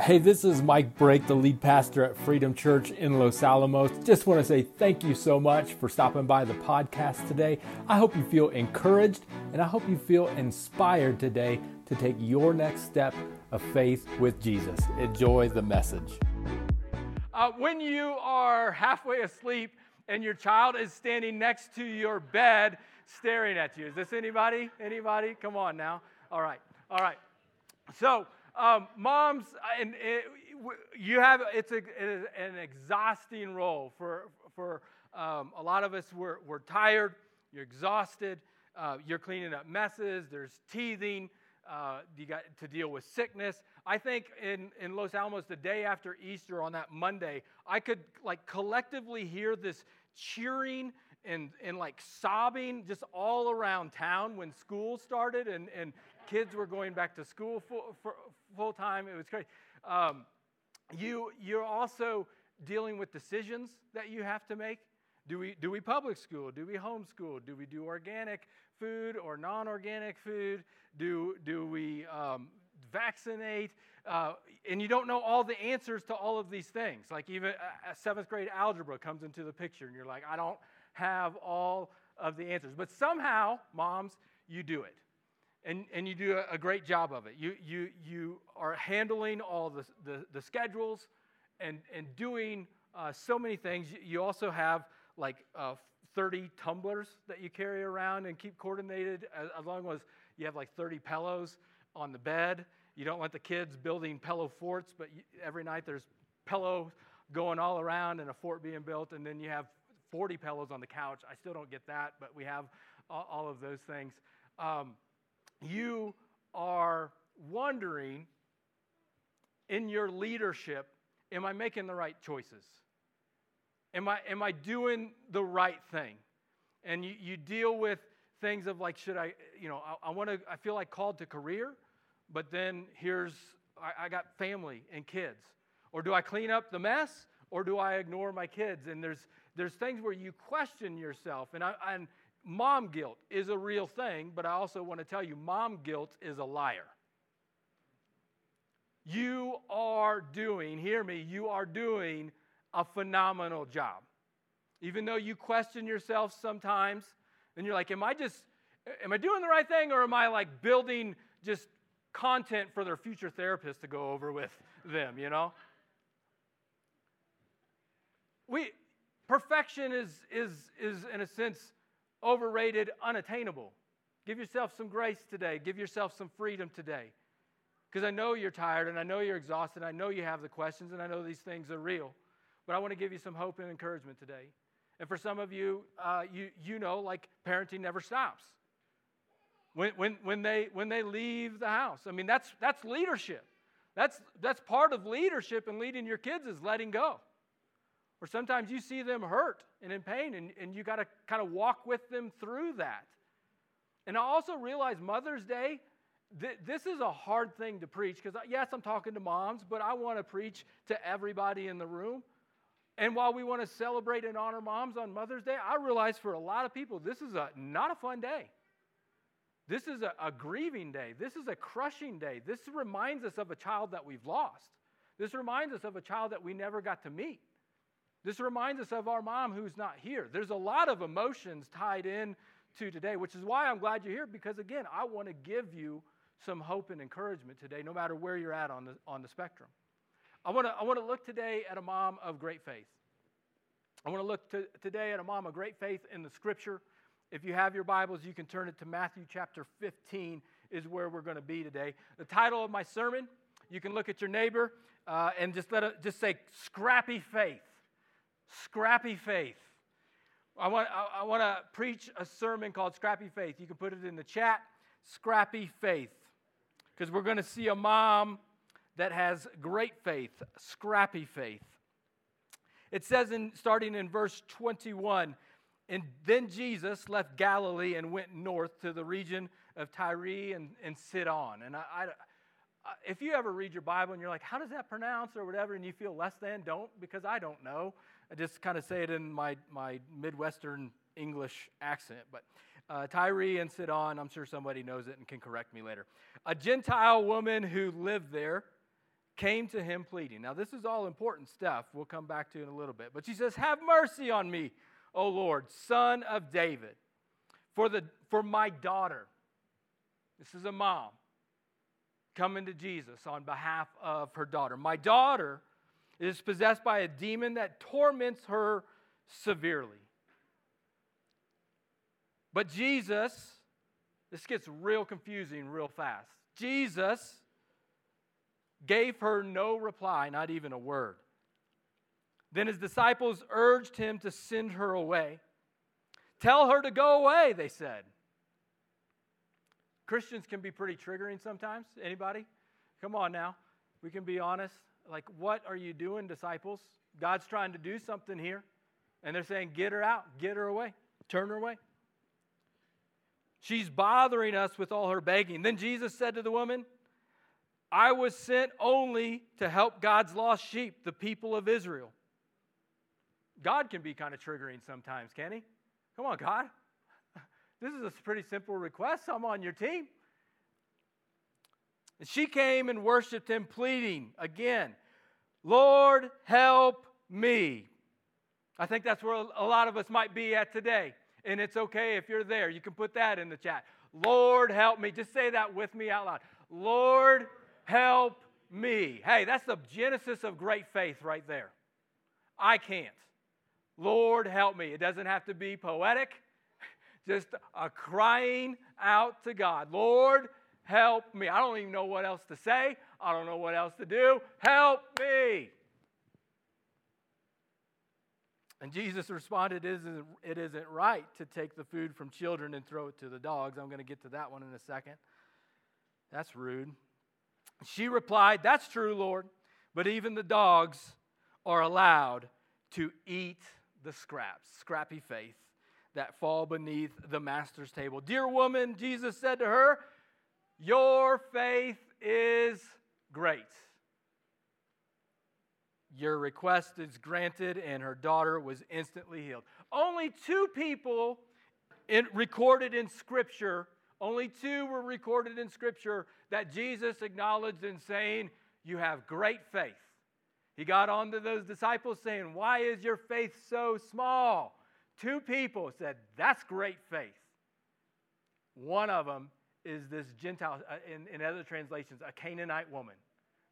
Hey, this is Mike Brake, the lead pastor at Freedom Church in Los Alamos. Just want to say thank you so much for stopping by the podcast today. I hope you feel encouraged and I hope you feel inspired today to take your next step of faith with Jesus. Enjoy the message. Uh, when you are halfway asleep and your child is standing next to your bed staring at you, is this anybody? Anybody? Come on now. All right. All right. So, um, moms, uh, and it, you have it's, a, it is an exhausting role for for um, a lot of us. We're we're tired. You're exhausted. Uh, you're cleaning up messes. There's teething. Uh, you got to deal with sickness. I think in, in Los Alamos, the day after Easter on that Monday, I could like collectively hear this cheering and, and like sobbing just all around town when school started and, and kids were going back to school full, full time. It was great. Um, you, you're also dealing with decisions that you have to make. Do we, do we public school? Do we homeschool? Do we do organic food or non organic food? Do, do we um, vaccinate? Uh, and you don't know all the answers to all of these things. Like even a seventh grade algebra comes into the picture, and you're like, I don't have all of the answers. But somehow, moms, you do it and, and you do a, great job of it. You, you, you are handling all the, the, the schedules and, and doing uh, so many things. You also have like uh, 30 tumblers that you carry around and keep coordinated, as, as long as you have like 30 pillows on the bed. You don't want the kids building pillow forts, but you, every night there's pillow going all around and a fort being built, and then you have 40 pillows on the couch. I still don't get that, but we have all, all of those things. Um, you are wondering in your leadership am I making the right choices? Am I, am I doing the right thing? And you, you deal with things of like, should I, you know, I, I want to, I feel like called to career, but then here's, I, I got family and kids. Or do I clean up the mess or do I ignore my kids? And there's, there's things where you question yourself. And, I, and mom guilt is a real thing, but I also want to tell you mom guilt is a liar. You are doing, hear me, you are doing a phenomenal job. Even though you question yourself sometimes, and you're like, am I just, am I doing the right thing or am I like building just content for their future therapist to go over with them, you know? We, perfection is, is, is in a sense, overrated, unattainable. Give yourself some grace today. Give yourself some freedom today. Because I know you're tired and I know you're exhausted. I know you have the questions and I know these things are real. But I want to give you some hope and encouragement today. And for some of you, uh, you, you know, like parenting never stops. When, when, when, they, when they leave the house, I mean, that's, that's leadership. That's, that's part of leadership and leading your kids is letting go. Or sometimes you see them hurt and in pain, and, and you got to kind of walk with them through that. And I also realize Mother's Day, th- this is a hard thing to preach because, uh, yes, I'm talking to moms, but I want to preach to everybody in the room. And while we want to celebrate and honor moms on Mother's Day, I realize for a lot of people, this is a, not a fun day. This is a, a grieving day. This is a crushing day. This reminds us of a child that we've lost. This reminds us of a child that we never got to meet. This reminds us of our mom who's not here. There's a lot of emotions tied in to today, which is why I'm glad you're here because, again, I want to give you some hope and encouragement today, no matter where you're at on the, on the spectrum. I want to I want to look today at a mom of great faith. I want to look to, today at a mom of great faith in the scripture. If you have your Bibles, you can turn it to Matthew chapter 15, is where we're going to be today. The title of my sermon, you can look at your neighbor uh, and just let it just say scrappy faith Scrappy Faith. I want, I, I want to preach a sermon called Scrappy Faith. You can put it in the chat Scrappy Faith. Because we're going to see a mom that has great faith, scrappy faith. It says, in, starting in verse 21, and then Jesus left Galilee and went north to the region of Tyre and, and Sidon. And I, I, if you ever read your Bible and you're like, how does that pronounce or whatever, and you feel less than, don't, because I don't know. I just kind of say it in my, my Midwestern English accent. But uh, Tyre and Sidon, I'm sure somebody knows it and can correct me later. A Gentile woman who lived there came to him pleading. Now, this is all important stuff. We'll come back to in a little bit. But she says, Have mercy on me, O Lord, son of David, for, the, for my daughter. This is a mom coming to Jesus on behalf of her daughter. My daughter is possessed by a demon that torments her severely. But Jesus, this gets real confusing real fast. Jesus gave her no reply, not even a word. Then his disciples urged him to send her away. Tell her to go away, they said. Christians can be pretty triggering sometimes. Anybody? Come on now. We can be honest. Like, what are you doing, disciples? God's trying to do something here. And they're saying, get her out, get her away, turn her away. She's bothering us with all her begging. Then Jesus said to the woman, I was sent only to help God's lost sheep, the people of Israel. God can be kind of triggering sometimes, can he? Come on, God. This is a pretty simple request. I'm on your team. And she came and worshiped him, pleading again, Lord, help me. I think that's where a lot of us might be at today. And it's okay if you're there. You can put that in the chat. Lord, help me. Just say that with me out loud. Lord, help me. Hey, that's the genesis of great faith right there. I can't. Lord, help me. It doesn't have to be poetic, just a crying out to God. Lord, help me. I don't even know what else to say. I don't know what else to do. Help me. And Jesus responded, it isn't, it isn't right to take the food from children and throw it to the dogs. I'm going to get to that one in a second. That's rude. She replied, That's true, Lord, but even the dogs are allowed to eat the scraps, scrappy faith that fall beneath the master's table. Dear woman, Jesus said to her, Your faith is great. Your request is granted, and her daughter was instantly healed. Only two people in, recorded in Scripture, only two were recorded in Scripture that Jesus acknowledged in saying, You have great faith. He got on to those disciples saying, Why is your faith so small? Two people said, That's great faith. One of them is this Gentile, uh, in, in other translations, a Canaanite woman.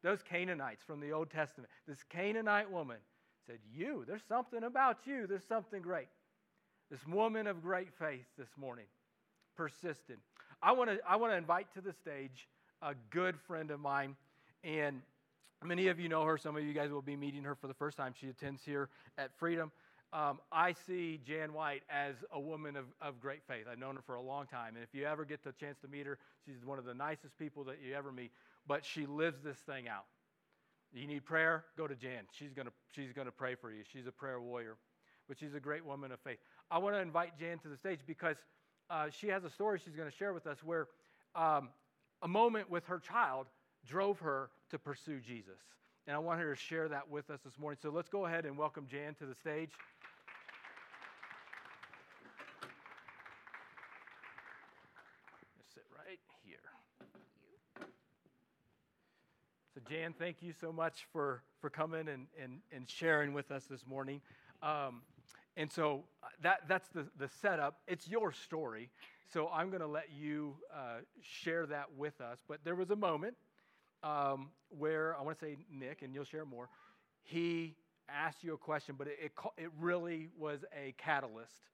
Those Canaanites from the Old Testament, this Canaanite woman said, You, there's something about you, there's something great. This woman of great faith this morning persisted. I want to I want to invite to the stage a good friend of mine, and many of you know her. Some of you guys will be meeting her for the first time. She attends here at Freedom. Um, I see Jan White as a woman of, of great faith. I've known her for a long time. And if you ever get the chance to meet her, she's one of the nicest people that you ever meet but she lives this thing out. You need prayer? Go to Jan. She's going to she's to pray for you. She's a prayer warrior, but she's a great woman of faith. I want to invite Jan to the stage because uh, she has a story she's going to share with us where um, a moment with her child drove her to pursue Jesus. And I want her to share that with us this morning. So let's go ahead and welcome Jan to the stage. Jan, thank you so much for, for coming and, and, and sharing with us this morning. Um, and so uh, that, that's the, the setup. It's your story. So I'm going to let you uh, share that with us. But there was a moment um, where I want to say Nick, and you'll share more. He asked you a question, but it, it, it really was a catalyst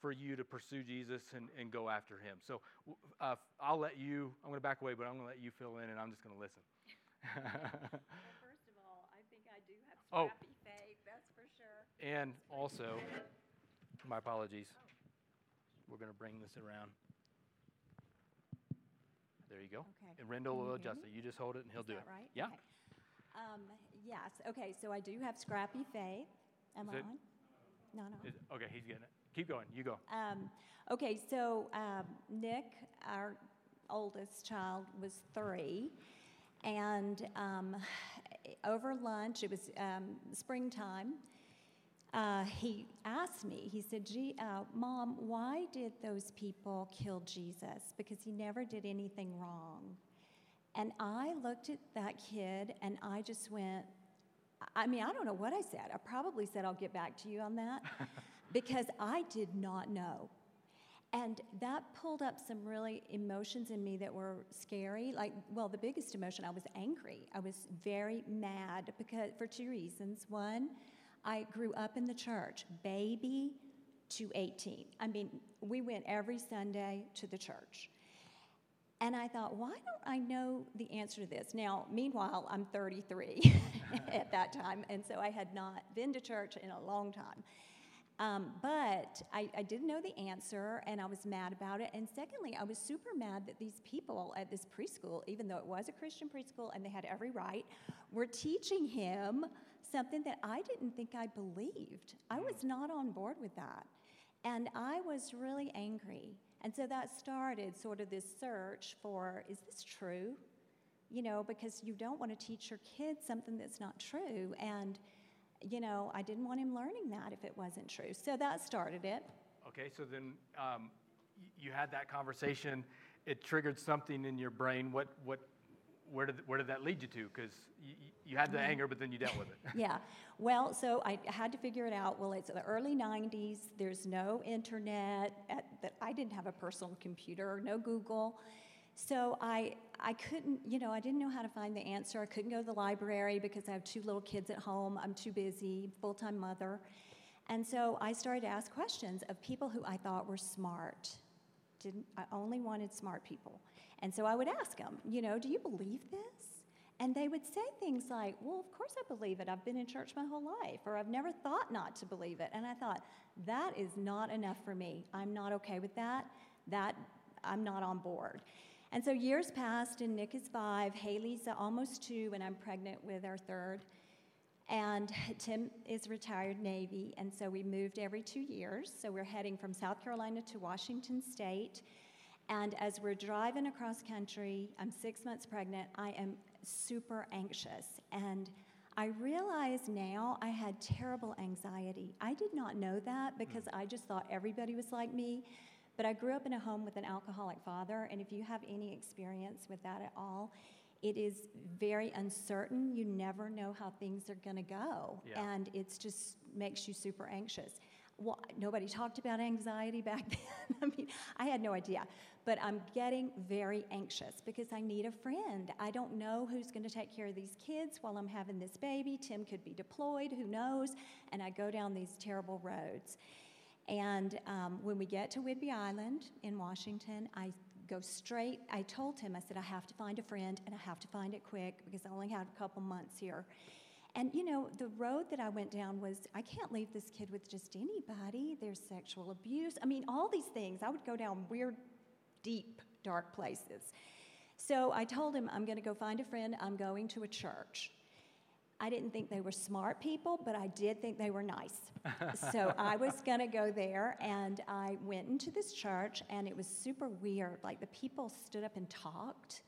for you to pursue Jesus and, and go after him. So uh, I'll let you, I'm going to back away, but I'm going to let you fill in and I'm just going to listen well, first of all, I think I do have oh. scrappy oh. faith, that's for sure. And also, my apologies. We're going to bring this around. There you go. Okay. And Rendell will adjust it. You just hold it and he'll Is do it. right? Yeah. Okay. Um, yes. Okay. So I do have scrappy faith. Am Is I it? on? No, no. Is, okay. He's getting it. Keep going. You go. Um, okay. So um, Nick, our oldest child, was three, and um, over lunch, it was um, springtime, uh, he asked me, he said, Gee, uh, Mom, why did those people kill Jesus? Because he never did anything wrong. And I looked at that kid and I just went, I mean, I don't know what I said. I probably said, I'll get back to you on that because I did not know. And that pulled up some really emotions in me that were scary. Like, well, the biggest emotion, I was angry. I was very mad because for two reasons. One, I grew up in the church, baby to 18. I mean, we went every Sunday to the church. And I thought, why don't I know the answer to this? Now, meanwhile, I'm 33 at that time, and so I had not been to church in a long time. Um, but I, I, didn't know the answer, and I was mad about it. And secondly, I was super mad that these people at this preschool, even though it was a Christian preschool and they had every right, were teaching him something that I didn't think I believed. I was not on board with that. And I was really angry. And so that started sort of this search for is this true? You know, because you don't want to teach your kids something that's not true. And, you know, I didn't want him learning that if it wasn't true. So that started it. Okay, so then um, you had that conversation. It triggered something in your brain. What, what where did, where did that lead you to? Because you, you, had the mm-hmm. anger, but then you dealt with it. yeah. Well, so I had to figure it out. Well, it's the early 90s. There's no internet. At, that I didn't have a personal computer, no Google. So I, I couldn't, you know, I didn't know how to find the answer. I couldn't go to the library because I have two little kids at home. I'm too busy, full time mother. And so I started to ask questions of people who I thought were smart. Didn't, I only wanted smart people. And so I would ask them, you know, do you believe this? And they would say things like, well, of course I believe it. I've been in church my whole life, or I've never thought not to believe it. And I thought, that is not enough for me. I'm not okay with that. That, I'm not on board. And so years passed, and Nick is five, Haley's almost two, and I'm pregnant with our third. And Tim is retired Navy, and so we moved every two years. So we're heading from South Carolina to Washington State. And as we're driving across country, I'm six months pregnant, I am super anxious. And I realize now I had terrible anxiety. I did not know that because hmm. I just thought everybody was like me. But I grew up in a home with an alcoholic father, and if you have any experience with that at all, it is very uncertain. You never know how things are going to go, yeah. and it just makes you super anxious well, nobody talked about anxiety back then. I mean, I had no idea. But I'm getting very anxious because I need a friend. I don't know who's going to take care of these kids while I'm having this baby. Tim could be deployed, who knows? And I go down these terrible roads. And um, when we get to Whidbey Island in Washington, I go straight. I told him, I said, I have to find a friend and I have to find it quick because I only have a couple months here. And you know, the road that I went down was I can't leave this kid with just anybody. There's sexual abuse. I mean, all these things. I would go down weird, deep, dark places. So I told him, I'm going to go find a friend. I'm going to a church. I didn't think they were smart people, but I did think they were nice. so I was going to go there, and I went into this church, and it was super weird. Like the people stood up and talked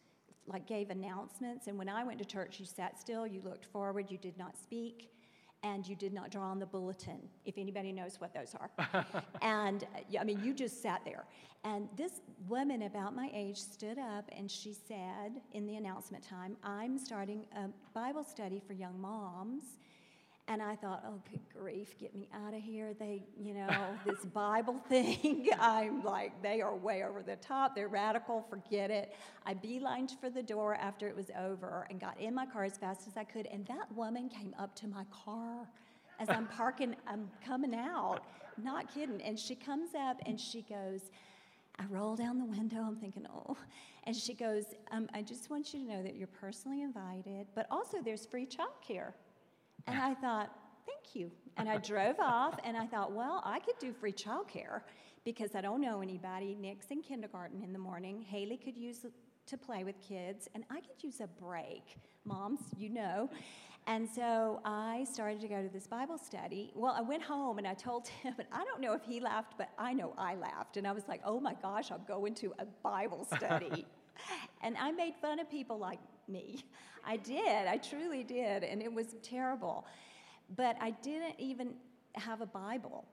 like gave announcements. And when I went to church, you sat still, you looked forward, you did not speak, and you did not draw on the bulletin, if anybody knows what those are. and I mean, you just sat there. And this woman about my age stood up and she said in the announcement time, I'm starting a Bible study for young moms and I thought, oh, good grief, get me out of here. They, you know, this Bible thing, I'm like, they are way over the top. They're radical, forget it. I beelined for the door after it was over and got in my car as fast as I could. And that woman came up to my car as I'm parking, I'm coming out, not kidding. And she comes up and she goes, I roll down the window. I'm thinking, oh. And she goes, um, I just want you to know that you're personally invited, but also there's free childcare. And I thought, thank you. And I drove off and I thought, well, I could do free childcare because I don't know anybody. Nick's in kindergarten in the morning. Haley could use to play with kids, and I could use a break. Moms, you know. And so I started to go to this Bible study. Well, I went home and I told him, and I don't know if he laughed, but I know I laughed. And I was like, oh my gosh, I'm going to a Bible study. and I made fun of people like me. I did, I truly did, and it was terrible. But I didn't even have a Bible.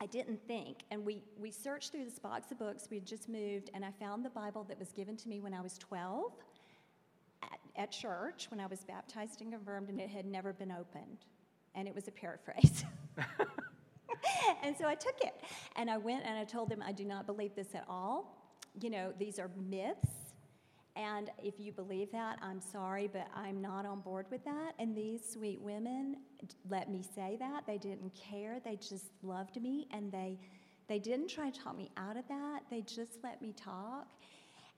I didn't think. And we, we searched through this box of books. We had just moved, and I found the Bible that was given to me when I was 12. at church when I was baptized and confirmed, and it had never been opened. And it was a paraphrase. and so I took it. And I went and I told them, I do not believe this at all. You know, these are myths. And if you believe that, I'm sorry, but I'm not on board with that. And these sweet women let me say that. They didn't care. They just loved me and they they didn't try to talk me out of that. They just let me talk.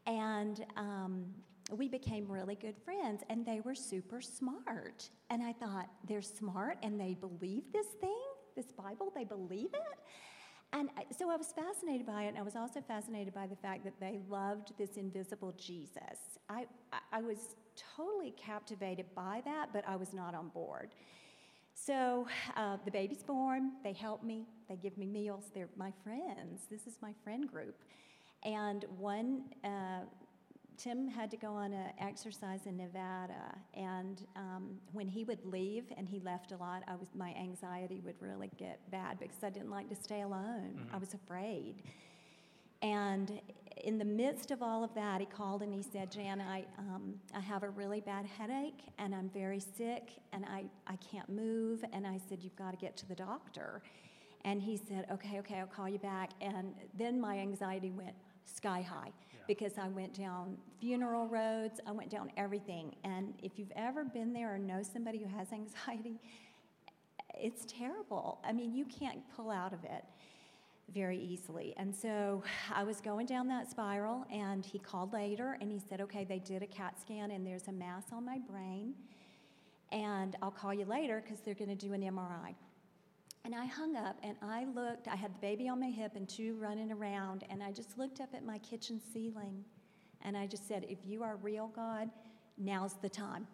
And um, we became really good friends, and they were super smart. And I thought, they're smart and they believe this thing, this Bible, they believe it. And so I was fascinated by it, and I was also fascinated by the fact that they loved this invisible Jesus. I, I was totally captivated by that, but I was not on board. So uh, the baby's born, they help me, they give me meals, they're my friends. This is my friend group. And one, uh, Tim had to go on an exercise in Nevada, and um, when he would leave, and he left a lot, I was my anxiety would really get bad because I didn't like to stay alone. Mm-hmm. I was afraid. And in the midst of all of that, he called and he said, Jan, I, um, I have a really bad headache and I'm very sick and I, I can't move. And I said, You've got to get to the doctor. And he said, Okay, okay, I'll call you back. And then my anxiety went sky high because I went down funeral roads, I went down everything. And if you've ever been there or know somebody who has anxiety, it's terrible. I mean, you can't pull out of it very easily. And so I was going down that spiral, and he called later and he said, Okay, they did a CAT scan, and there's a mass on my brain. And I'll call you later because they're going to do an MRI. And I hung up and I looked, I had the baby on my hip and two running around, and I just looked up at my kitchen ceiling and I just said, If you are real, God, now's the time.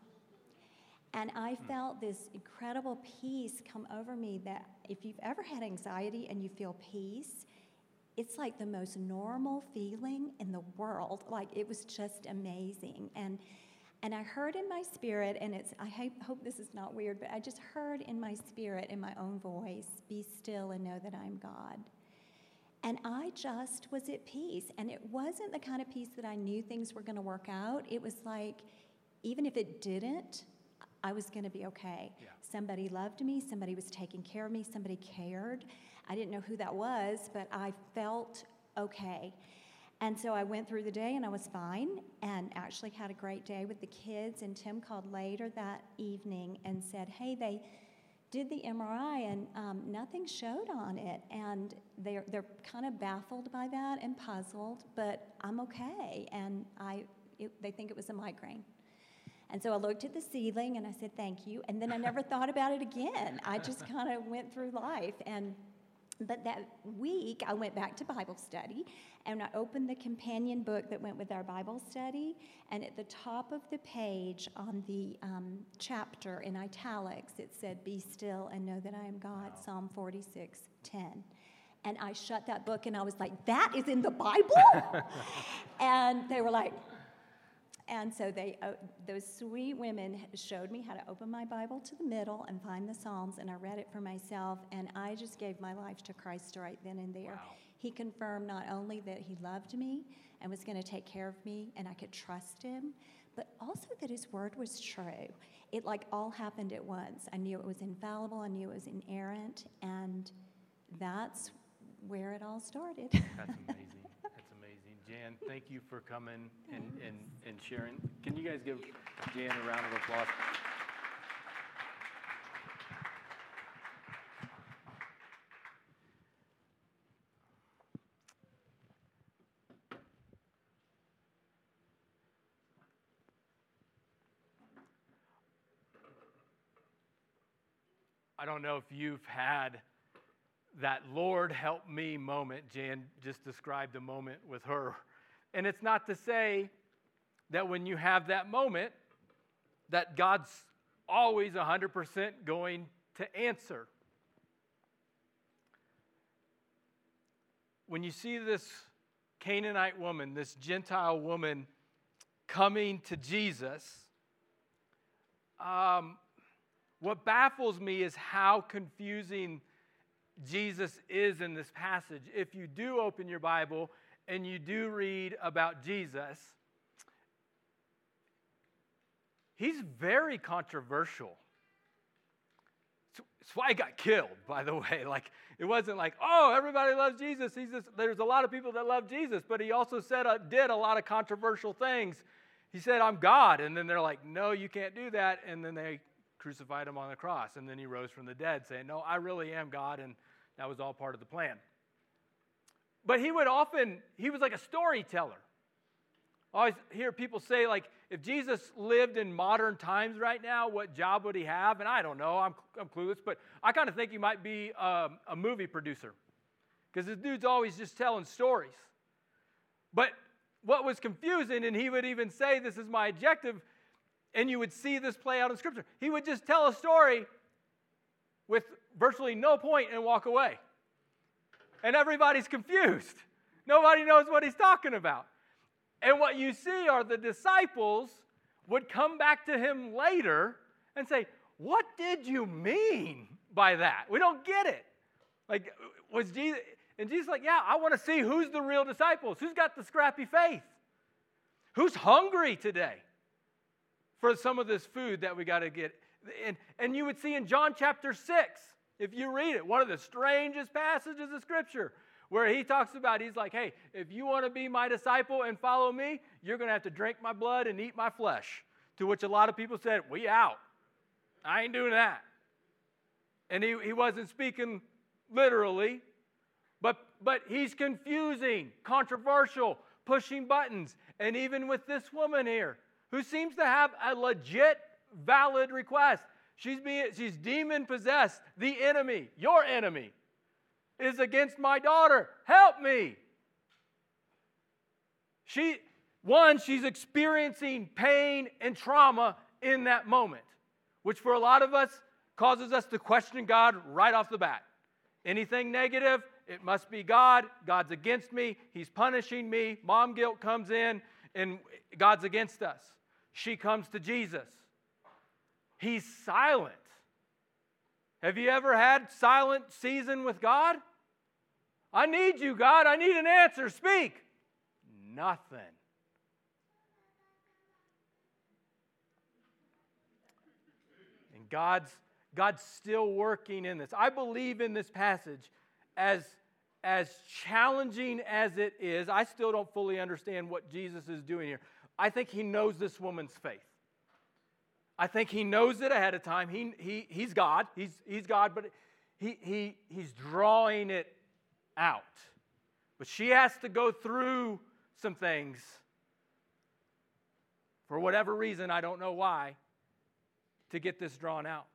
And I hmm. felt this incredible peace come over me that if you've ever had anxiety and you feel peace, it's like the most normal feeling in the world. Like it was just amazing. And and I heard in my spirit, and it's, I hope this is not weird, but I just heard in my spirit, in my own voice, be still and know that I'm God. And I just was at peace. And it wasn't the kind of peace that I knew things were going to work out. It was like, even if it didn't, I was going to be okay. Yeah. Somebody loved me, somebody was taking care of me, somebody cared. I didn't know who that was, but I felt okay. And so I went through the day and I was fine and actually had a great day with the kids. And Tim called later that evening and said, Hey, they did the MRI and um, nothing showed on it. And they're, they're kind of baffled by that and puzzled, but I'm okay. And I, it, they think it was a migraine. And so I looked at the ceiling and I said, Thank you. And then I never thought about it again. I just kind of went through life. And but that week, I went back to Bible study and I opened the companion book that went with our Bible study. And at the top of the page on the um, chapter in italics, it said, Be still and know that I am God, wow. Psalm 46 10. And I shut that book and I was like, That is in the Bible? and they were like, and so they, uh, those sweet women showed me how to open my Bible to the middle and find the Psalms, and I read it for myself, and I just gave my life to Christ right then and there. Wow. He confirmed not only that He loved me and was going to take care of me, and I could trust Him, but also that His word was true. It like all happened at once. I knew it was infallible, I knew it was inerrant, and that's where it all started. That's amazing. Jan, thank you for coming and, and, and sharing. Can you guys give Jan a round of applause? I don't know if you've had that Lord help me moment. Jan just described a moment with her. And it's not to say that when you have that moment, that God's always 100% going to answer. When you see this Canaanite woman, this Gentile woman coming to Jesus, um, what baffles me is how confusing Jesus is in this passage. If you do open your Bible and you do read about Jesus, he's very controversial. That's why he got killed, by the way. Like, it wasn't like, oh, everybody loves Jesus. He's just, there's a lot of people that love Jesus, but he also said, uh, did a lot of controversial things. He said, I'm God. And then they're like, no, you can't do that. And then they crucified him on the cross. And then he rose from the dead, saying, no, I really am God. And that was all part of the plan. But he would often, he was like a storyteller. I always hear people say, like, if Jesus lived in modern times right now, what job would he have? And I don't know, I'm, I'm clueless, but I kind of think he might be um, a movie producer because this dude's always just telling stories. But what was confusing, and he would even say, This is my objective, and you would see this play out in Scripture. He would just tell a story with virtually no point and walk away. And everybody's confused. Nobody knows what he's talking about. And what you see are the disciples would come back to him later and say, What did you mean by that? We don't get it. Like, was Jesus, and Jesus, like, Yeah, I want to see who's the real disciples, who's got the scrappy faith, who's hungry today for some of this food that we got to get. And, and you would see in John chapter 6, if you read it, one of the strangest passages of Scripture where he talks about, he's like, hey, if you want to be my disciple and follow me, you're going to have to drink my blood and eat my flesh. To which a lot of people said, we out. I ain't doing that. And he, he wasn't speaking literally, but, but he's confusing, controversial, pushing buttons. And even with this woman here, who seems to have a legit, valid request. She's, being, she's demon possessed, the enemy, your enemy is against my daughter. Help me. She, one, she's experiencing pain and trauma in that moment, which for a lot of us causes us to question God right off the bat. Anything negative, it must be God. God's against me. He's punishing me. Mom guilt comes in, and God's against us. She comes to Jesus. He's silent. Have you ever had silent season with God? I need you, God. I need an answer. Speak. Nothing. And God's God's still working in this. I believe in this passage as as challenging as it is. I still don't fully understand what Jesus is doing here. I think he knows this woman's faith. I think he knows it ahead of time. He, he, he's God. He's, he's God, but he, he, he's drawing it out. But she has to go through some things for whatever reason, I don't know why, to get this drawn out.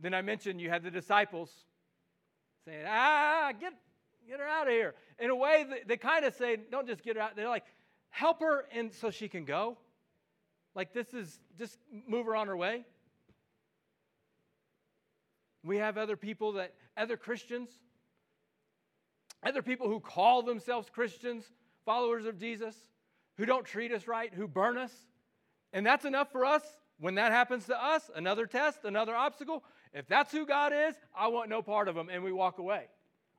Then I mentioned you had the disciples saying, ah, get, get her out of here. In a way, they, they kind of say, don't just get her out. They're like, help her and so she can go. Like this is just move her on her way. We have other people that, other Christians, other people who call themselves Christians, followers of Jesus, who don't treat us right, who burn us. And that's enough for us. When that happens to us, another test, another obstacle, if that's who God is, I want no part of them, and we walk away.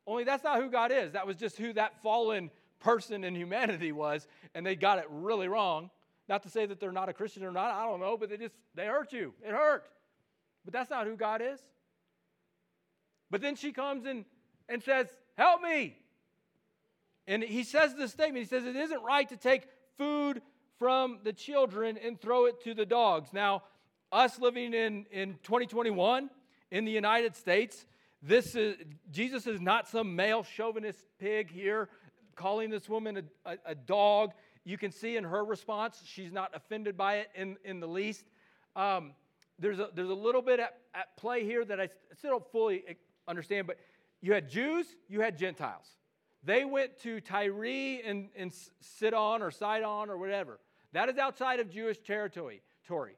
Only that's not who God is. That was just who that fallen person in humanity was, and they got it really wrong. Not to say that they're not a Christian or not, I don't know, but they just, they hurt you. It hurt. But that's not who God is. But then she comes and, and says, Help me. And he says this statement He says, It isn't right to take food from the children and throw it to the dogs. Now, us living in, in 2021 in the United States, this is Jesus is not some male chauvinist pig here calling this woman a, a, a dog you can see in her response, she's not offended by it in, in the least. Um, there's, a, there's a little bit at, at play here that I still don't fully understand, but you had Jews, you had Gentiles. They went to Tyre and, and Sidon or Sidon or whatever. That is outside of Jewish territory. Tory.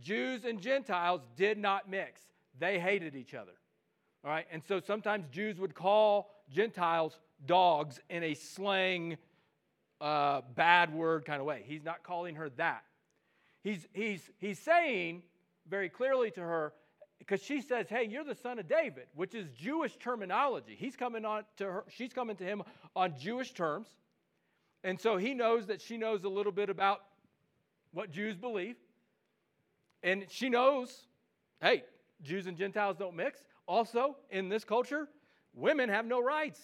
Jews and Gentiles did not mix. They hated each other. All right, and so sometimes Jews would call Gentiles dogs in a slang uh, bad word kind of way. He's not calling her that. He's, he's, he's saying very clearly to her, because she says, Hey, you're the son of David, which is Jewish terminology. He's coming on to her, she's coming to him on Jewish terms. And so he knows that she knows a little bit about what Jews believe. And she knows, hey, Jews and Gentiles don't mix. Also, in this culture, women have no rights.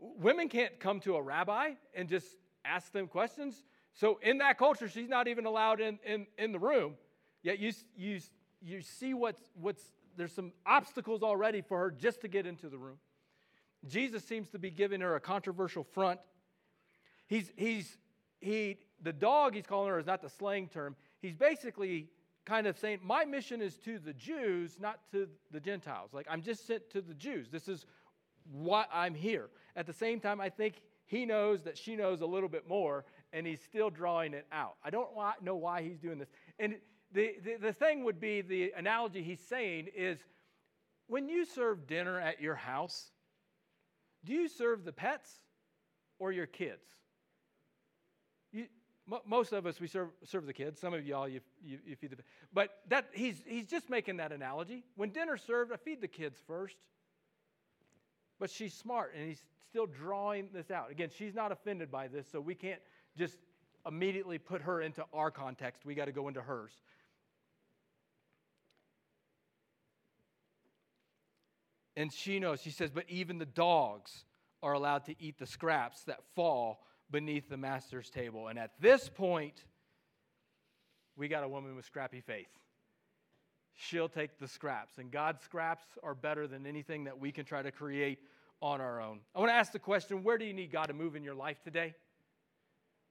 Women can't come to a rabbi and just ask them questions. So, in that culture, she's not even allowed in, in, in the room. Yet, you, you, you see what's, what's, there's some obstacles already for her just to get into the room. Jesus seems to be giving her a controversial front. He's, he's, he, the dog he's calling her is not the slang term. He's basically kind of saying, My mission is to the Jews, not to the Gentiles. Like, I'm just sent to the Jews. This is why I'm here. At the same time, I think he knows that she knows a little bit more, and he's still drawing it out. I don't know why he's doing this. And the, the, the thing would be the analogy he's saying is when you serve dinner at your house, do you serve the pets or your kids? You, most of us we serve, serve the kids some of y'all you, you, you feed the but that he's, he's just making that analogy when dinner's served i feed the kids first but she's smart and he's still drawing this out again she's not offended by this so we can't just immediately put her into our context we got to go into hers and she knows she says but even the dogs are allowed to eat the scraps that fall beneath the master's table. And at this point, we got a woman with scrappy faith. She'll take the scraps, and God's scraps are better than anything that we can try to create on our own. I want to ask the question where do you need God to move in your life today?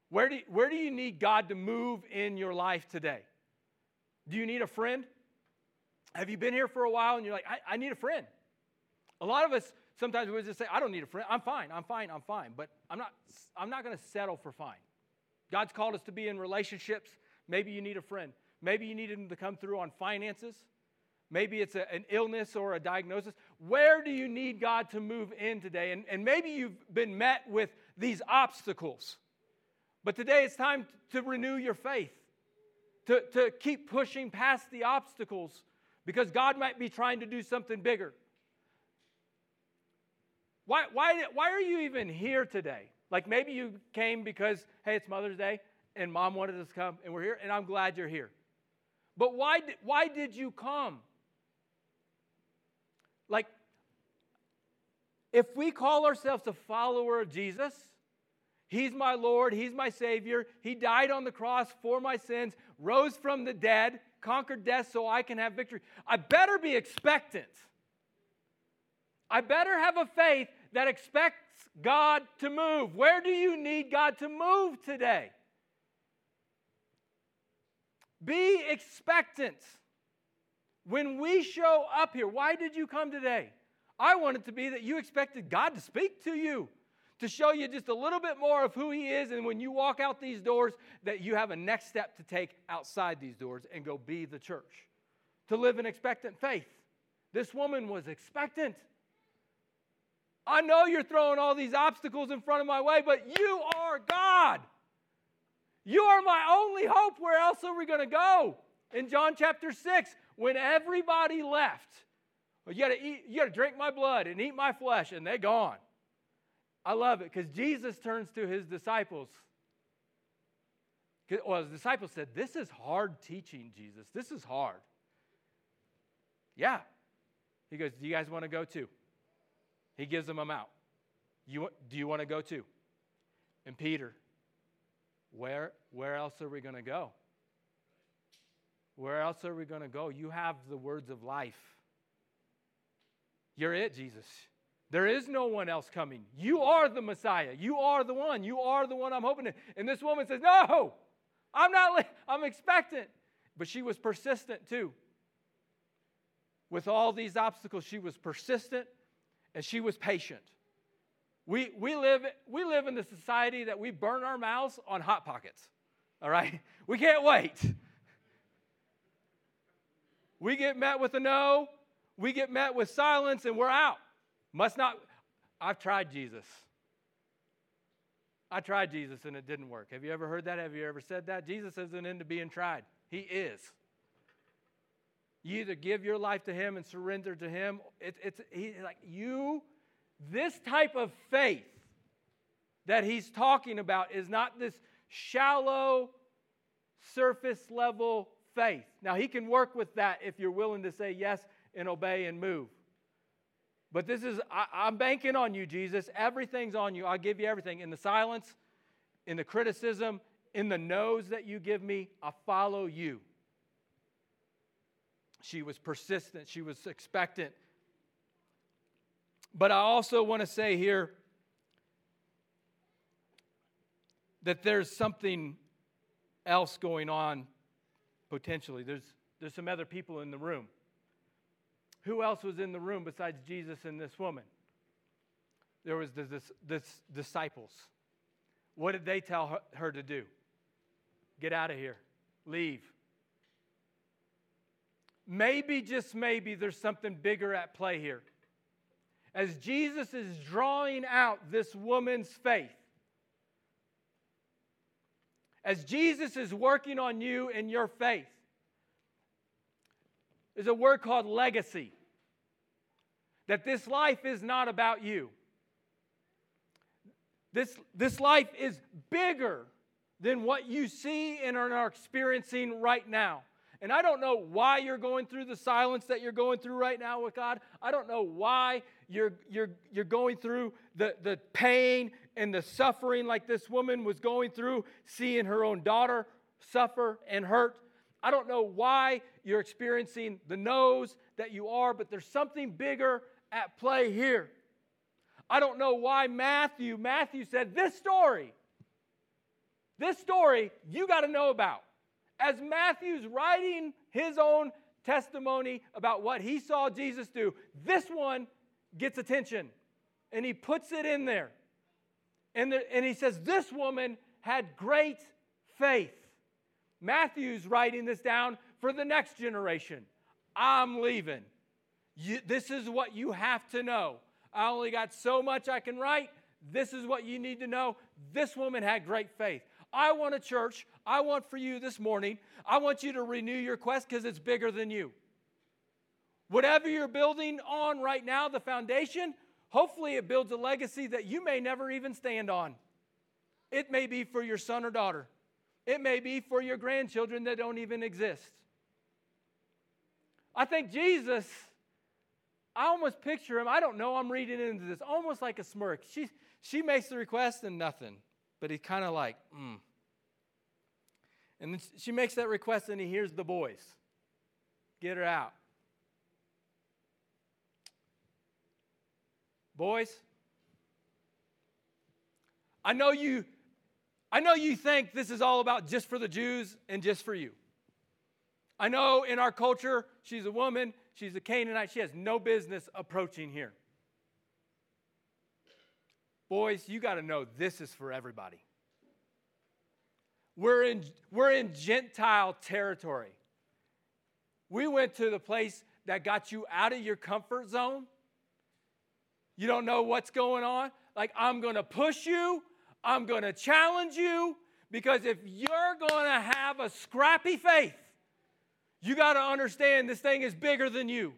Where do, you, where do you need God to move in your life today? Do you need a friend? Have you been here for a while and you're like, I, I need a friend? A lot of us Sometimes we just say, I don't need a friend. I'm fine. I'm fine. I'm fine. But I'm not, I'm not going to settle for fine. God's called us to be in relationships. Maybe you need a friend. Maybe you need him to come through on finances. Maybe it's a, an illness or a diagnosis. Where do you need God to move in today? And, and maybe you've been met with these obstacles. But today it's time to renew your faith, to, to keep pushing past the obstacles because God might be trying to do something bigger. Why, why, why are you even here today? Like maybe you came because, hey, it's Mother's Day and mom wanted us to come and we're here and I'm glad you're here. But why, why did you come? Like, if we call ourselves a follower of Jesus, He's my Lord, He's my Savior, He died on the cross for my sins, rose from the dead, conquered death so I can have victory. I better be expectant. I better have a faith that expects God to move. Where do you need God to move today? Be expectant. When we show up here, why did you come today? I want it to be that you expected God to speak to you, to show you just a little bit more of who He is. And when you walk out these doors, that you have a next step to take outside these doors and go be the church, to live in expectant faith. This woman was expectant. I know you're throwing all these obstacles in front of my way, but you are God. You are my only hope. Where else are we going to go? In John chapter 6, when everybody left, you got to eat, you got to drink my blood and eat my flesh, and they're gone. I love it because Jesus turns to his disciples. Well, his disciples said, This is hard teaching, Jesus. This is hard. Yeah. He goes, Do you guys want to go too? He gives them a mount. You, do you want to go too? And Peter, where, where else are we going to go? Where else are we going to go? You have the words of life. You're it, Jesus. There is no one else coming. You are the Messiah. You are the one. You are the one I'm hoping to. And this woman says, No, I'm not, I'm expectant. But she was persistent too. With all these obstacles, she was persistent and she was patient. We, we, live, we live in the society that we burn our mouths on Hot Pockets, all right? We can't wait. We get met with a no, we get met with silence, and we're out. Must not, I've tried Jesus. I tried Jesus and it didn't work. Have you ever heard that? Have you ever said that? Jesus isn't into being tried, He is. You either give your life to Him and surrender to Him. It's, it's he, like you, this type of faith that He's talking about is not this shallow, surface level faith. Now, He can work with that if you're willing to say yes and obey and move. But this is, I, am banking on you, Jesus. Everything's on you. I'll give you everything. In the silence, in the criticism, in the no's that you give me, I follow you. She was persistent, she was expectant. But I also want to say here that there's something else going on potentially. There's, there's some other people in the room. Who else was in the room besides Jesus and this woman? There was this, this disciples. What did they tell her, her to do? Get out of here. Leave. Maybe, just maybe, there's something bigger at play here. As Jesus is drawing out this woman's faith, as Jesus is working on you in your faith, there's a word called legacy. That this life is not about you. This, this life is bigger than what you see and are experiencing right now. And I don't know why you're going through the silence that you're going through right now with God. I don't know why you're, you're, you're going through the, the pain and the suffering like this woman was going through, seeing her own daughter suffer and hurt. I don't know why you're experiencing the no's that you are, but there's something bigger at play here. I don't know why Matthew, Matthew said, This story, this story you got to know about as Matthew's writing his own testimony about what he saw Jesus do, this one gets attention and he puts it in there. And, the, and he says, This woman had great faith. Matthew's writing this down for the next generation. I'm leaving. You, this is what you have to know. I only got so much I can write. This is what you need to know. This woman had great faith. I want a church. I want for you this morning, I want you to renew your quest because it's bigger than you. Whatever you're building on right now, the foundation, hopefully it builds a legacy that you may never even stand on. It may be for your son or daughter, it may be for your grandchildren that don't even exist. I think Jesus, I almost picture him, I don't know, I'm reading into this, almost like a smirk. She, she makes the request and nothing, but he's kind of like, hmm. And she makes that request, and he hears the voice Get her out. Boys, I know you I know you think this is all about just for the Jews and just for you. I know in our culture, she's a woman, she's a Canaanite, she has no business approaching here. Boys, you got to know this is for everybody. We're in, we're in Gentile territory. We went to the place that got you out of your comfort zone. You don't know what's going on. Like, I'm going to push you, I'm going to challenge you, because if you're going to have a scrappy faith, you got to understand this thing is bigger than you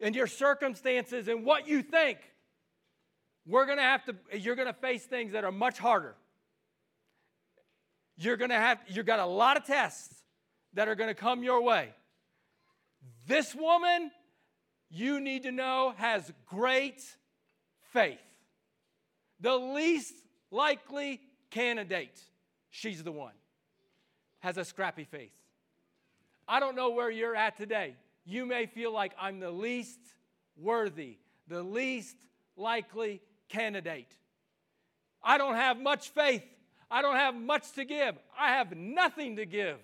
and your circumstances and what you think. We're going to have to, you're going to face things that are much harder you're going to have you've got a lot of tests that are going to come your way this woman you need to know has great faith. The least likely candidate she's the one has a scrappy faith. I don't know where you're at today. You may feel like i'm the least worthy the least likely candidate. I don't have much faith. I don't have much to give. I have nothing to give.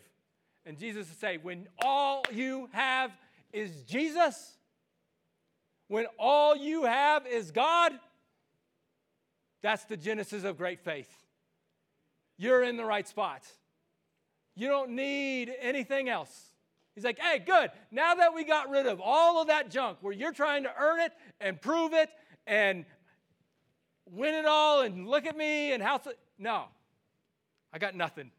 And Jesus would say, when all you have is Jesus, when all you have is God, that's the genesis of great faith. You're in the right spot. You don't need anything else. He's like, hey, good. Now that we got rid of all of that junk where you're trying to earn it and prove it and win it all and look at me and how. No, I got nothing.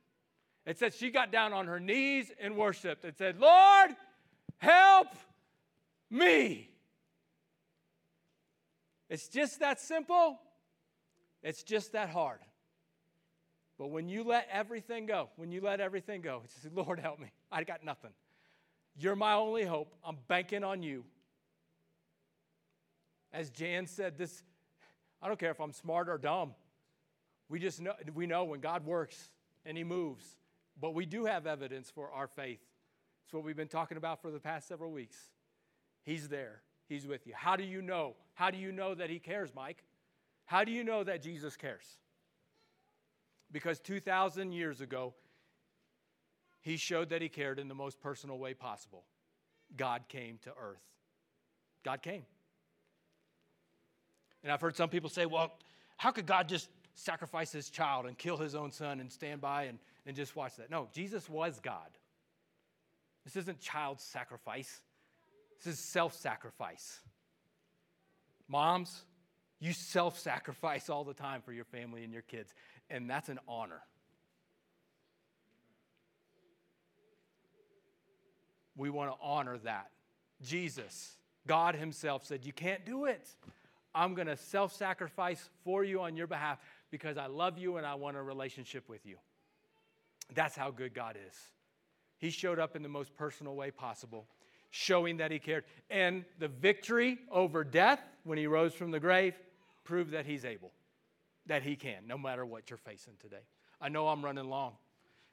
It said she got down on her knees and worshiped. It said, Lord, help me. It's just that simple. It's just that hard. But when you let everything go, when you let everything go, say, Lord, help me. I got nothing. You're my only hope. I'm banking on you. As Jan said, this I don't care if I'm smart or dumb. We just know we know when God works and he moves. But we do have evidence for our faith. It's what we've been talking about for the past several weeks. He's there. He's with you. How do you know? How do you know that he cares, Mike? How do you know that Jesus cares? Because 2,000 years ago, he showed that he cared in the most personal way possible. God came to earth. God came. And I've heard some people say, well, how could God just sacrifice his child and kill his own son and stand by and, and just watch that? No, Jesus was God. This isn't child sacrifice, this is self sacrifice. Moms, you self sacrifice all the time for your family and your kids, and that's an honor. We want to honor that. Jesus, God Himself said, You can't do it. I'm going to self sacrifice for you on your behalf because I love you and I want a relationship with you. That's how good God is. He showed up in the most personal way possible, showing that He cared. And the victory over death when He rose from the grave proved that He's able, that He can, no matter what you're facing today. I know I'm running long.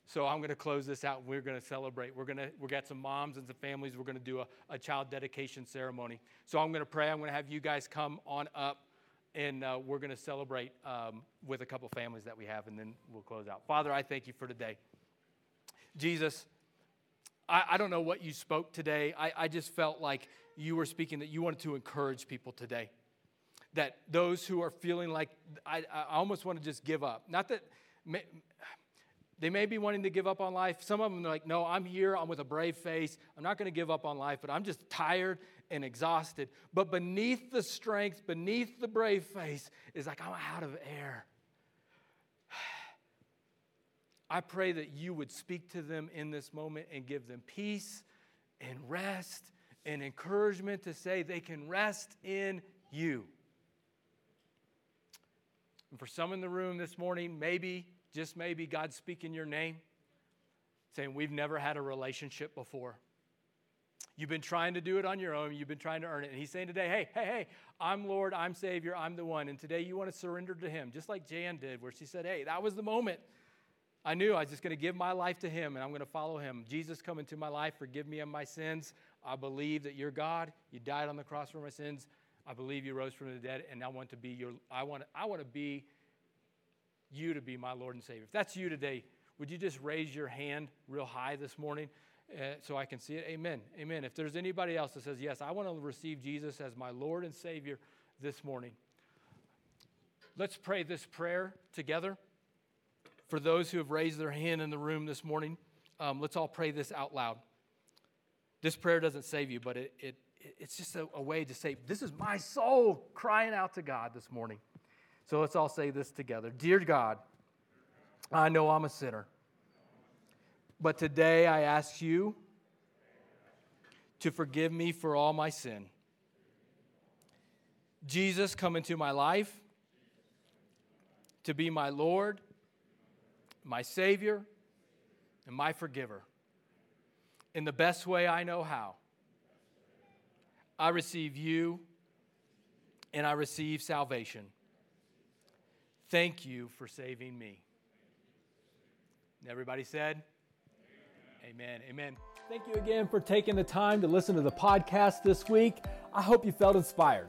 So I'm going to close this out. We're going to celebrate. We're going to we got some moms and some families. We're going to do a, a child dedication ceremony. So I'm going to pray. I'm going to have you guys come on up, and uh, we're going to celebrate um, with a couple families that we have, and then we'll close out. Father, I thank you for today. Jesus, I, I don't know what you spoke today. I, I just felt like you were speaking that you wanted to encourage people today. That those who are feeling like I, I almost want to just give up. Not that. May, they may be wanting to give up on life. Some of them are like, no, I'm here. I'm with a brave face. I'm not going to give up on life, but I'm just tired and exhausted. But beneath the strength, beneath the brave face, is like, I'm out of air. I pray that you would speak to them in this moment and give them peace and rest and encouragement to say they can rest in you. And for some in the room this morning, maybe just maybe God speaking your name, saying, We've never had a relationship before. You've been trying to do it on your own. You've been trying to earn it. And he's saying today, hey, hey, hey, I'm Lord, I'm Savior, I'm the one. And today you want to surrender to him, just like Jan did, where she said, hey, that was the moment. I knew I was just going to give my life to him and I'm going to follow him. Jesus, come into my life, forgive me of my sins. I believe that you're God. You died on the cross for my sins. I believe you rose from the dead, and I want to be your, I want, I want to be you to be my Lord and Savior. If that's you today, would you just raise your hand real high this morning uh, so I can see it? Amen. Amen. If there's anybody else that says, Yes, I want to receive Jesus as my Lord and Savior this morning, let's pray this prayer together. For those who have raised their hand in the room this morning, um, let's all pray this out loud. This prayer doesn't save you, but it, it, it's just a, a way to say, This is my soul crying out to God this morning. So let's all say this together Dear God, I know I'm a sinner, but today I ask you to forgive me for all my sin. Jesus, come into my life to be my Lord, my Savior, and my forgiver in the best way I know how. I receive you and I receive salvation. Thank you for saving me. Everybody said, Amen. Amen. Thank you again for taking the time to listen to the podcast this week. I hope you felt inspired